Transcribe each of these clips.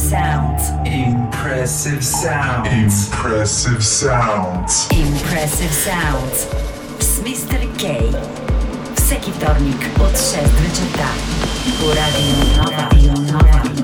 sounds. Impressive sounds. Impressive sounds. Impressive sounds. Z Mr. K. Wszeki wtornik od 6 do 4. Radio nová. Radio Nowa.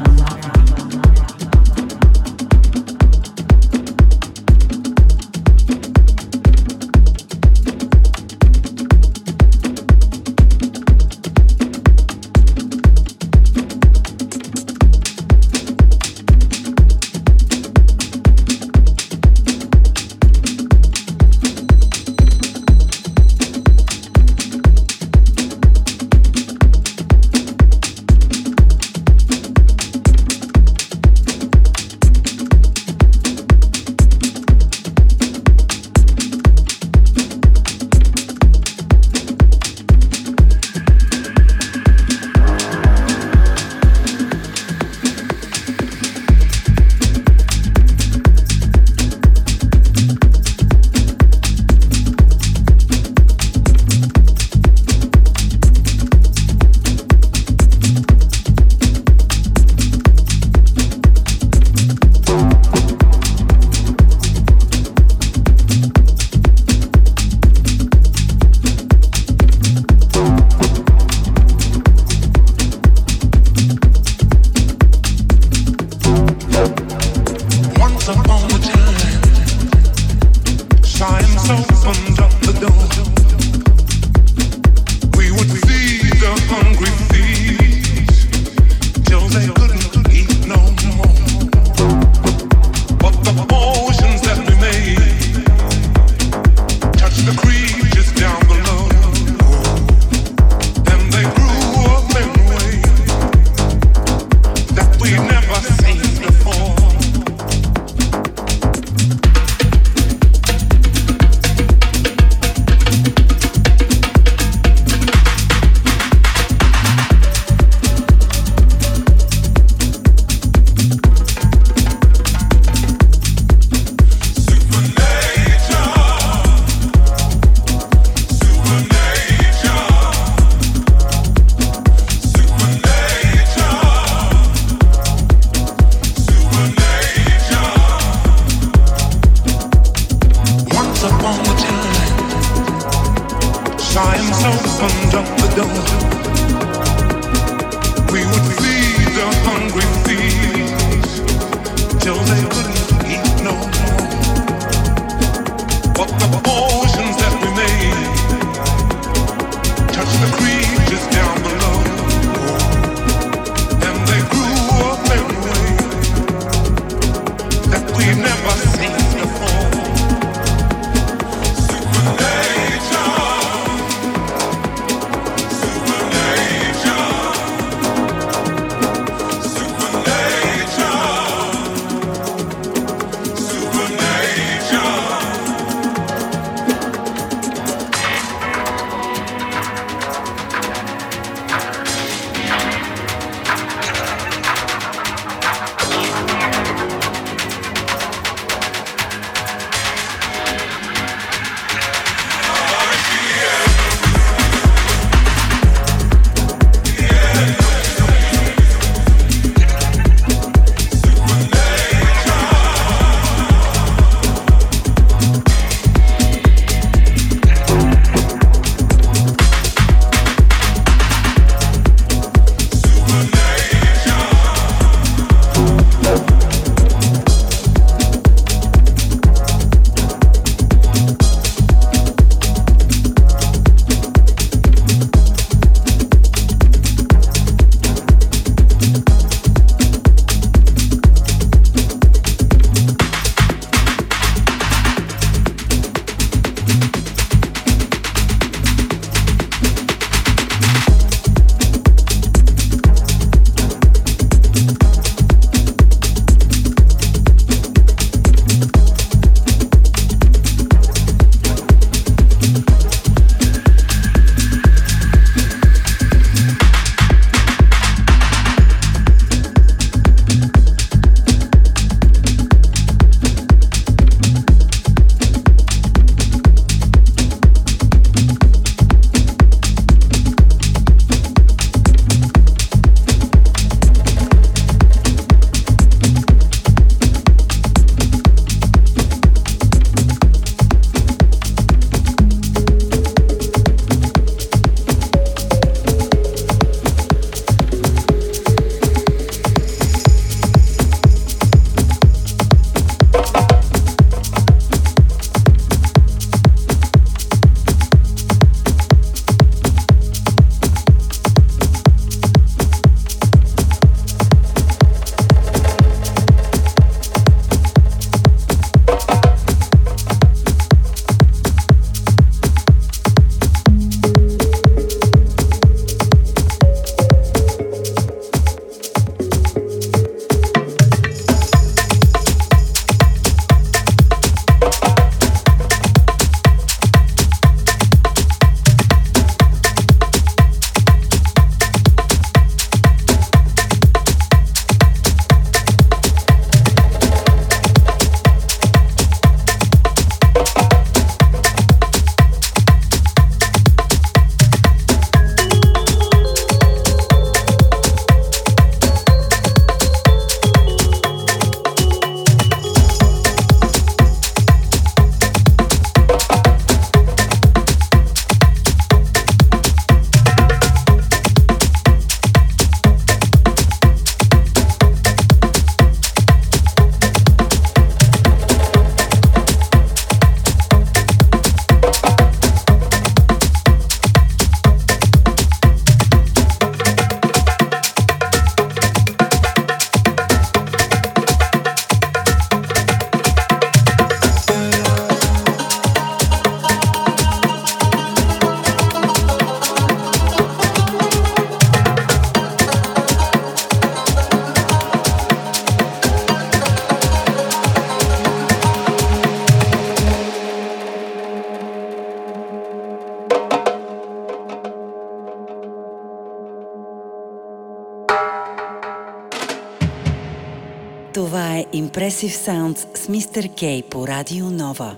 Прогресив Саундс с мистер Кей по Радио Нова.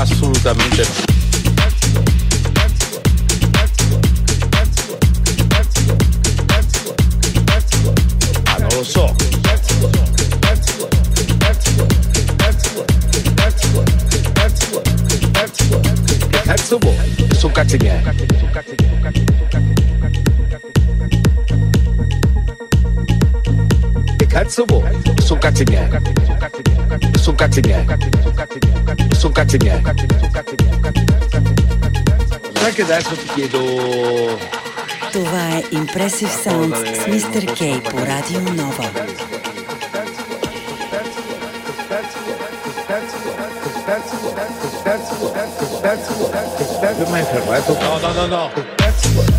Assolutamente no. Ah, non lo so. Che cazzo vuoi? Sono cazzi miei. Sono cazzi miei. Che cazzo vuoi? Sono cazzi miei. Sono cazzi miei. sono cazzi miei. Sai che adesso ti chiedo... Това е Impressive Sounds с Мистер Кей по Радио Нова. Io mi hai fermato? No, no, no, no.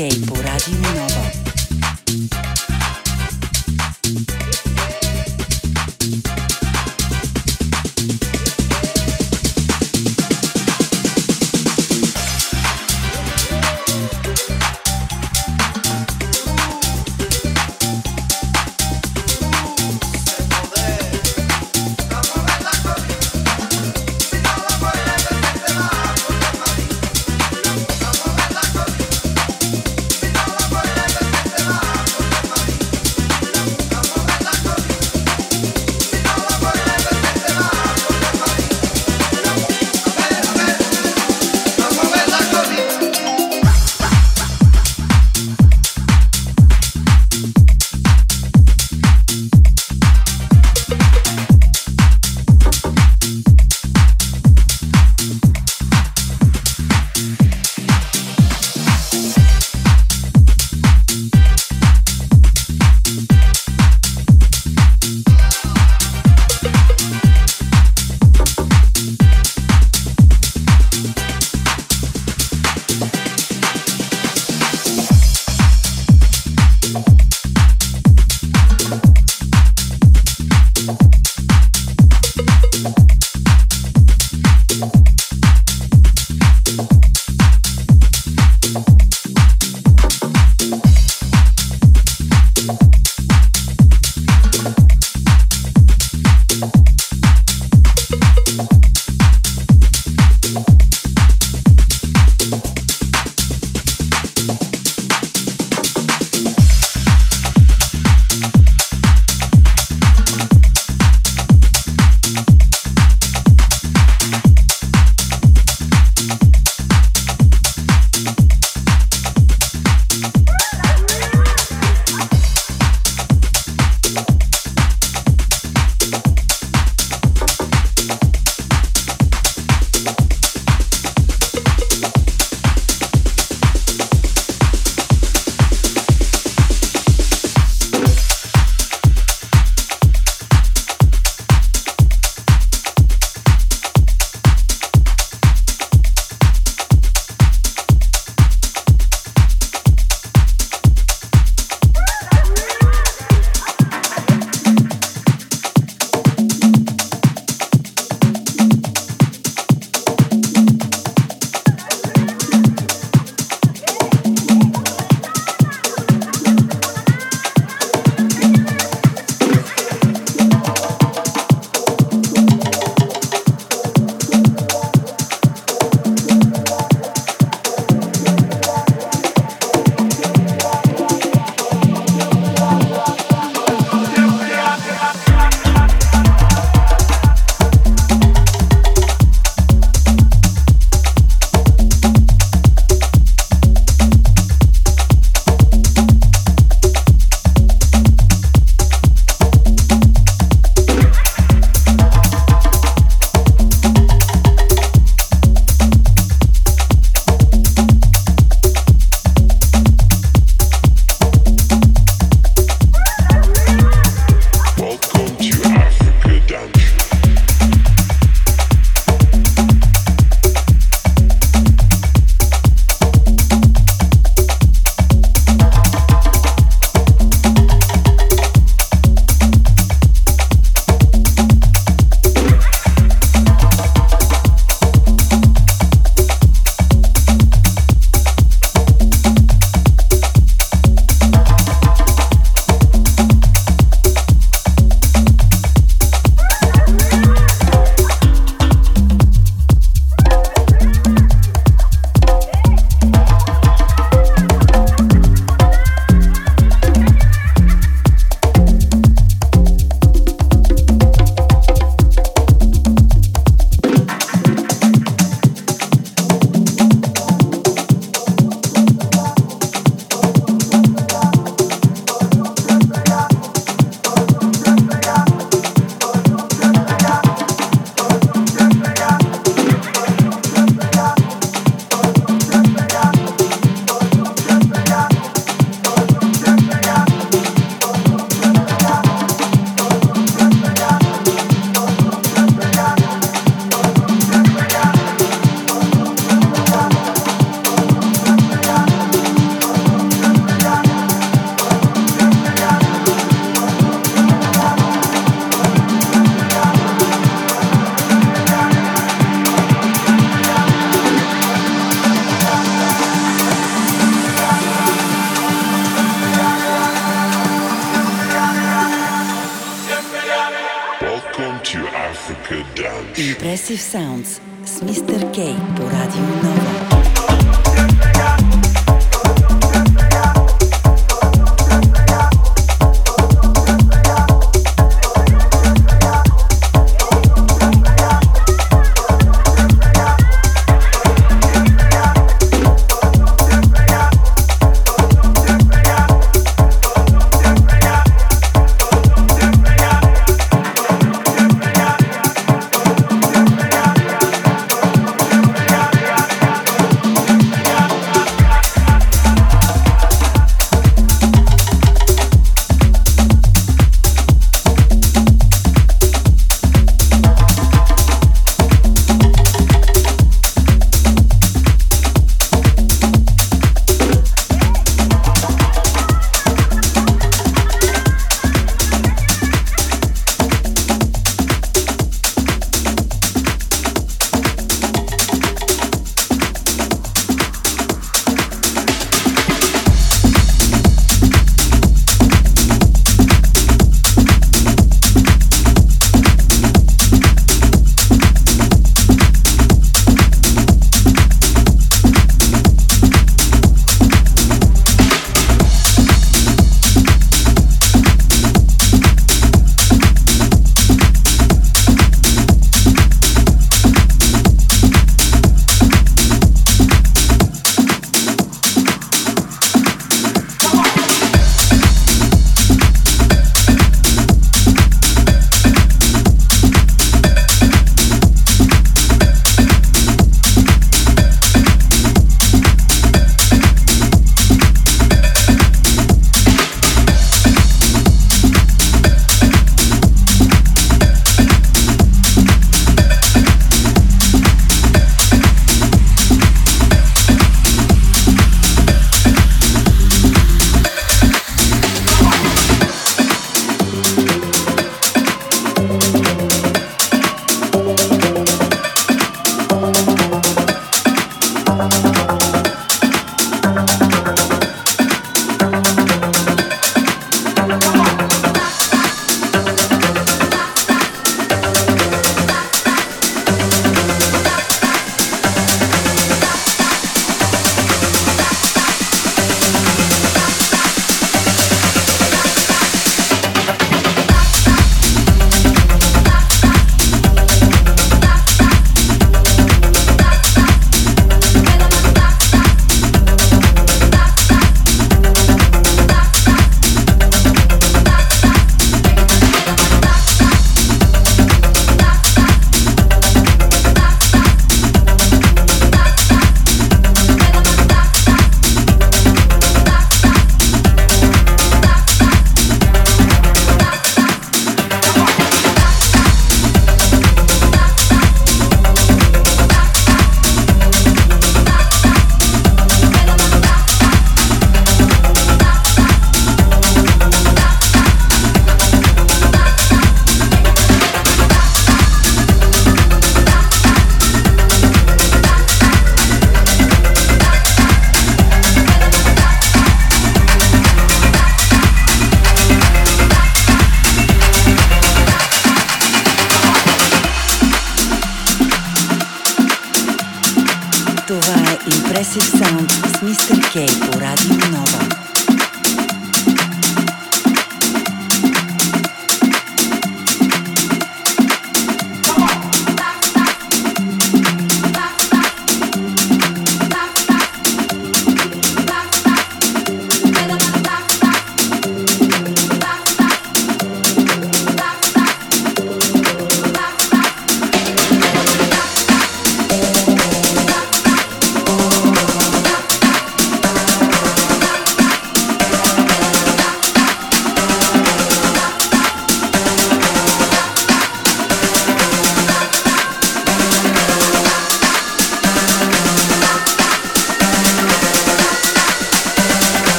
DJ Pura.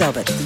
it.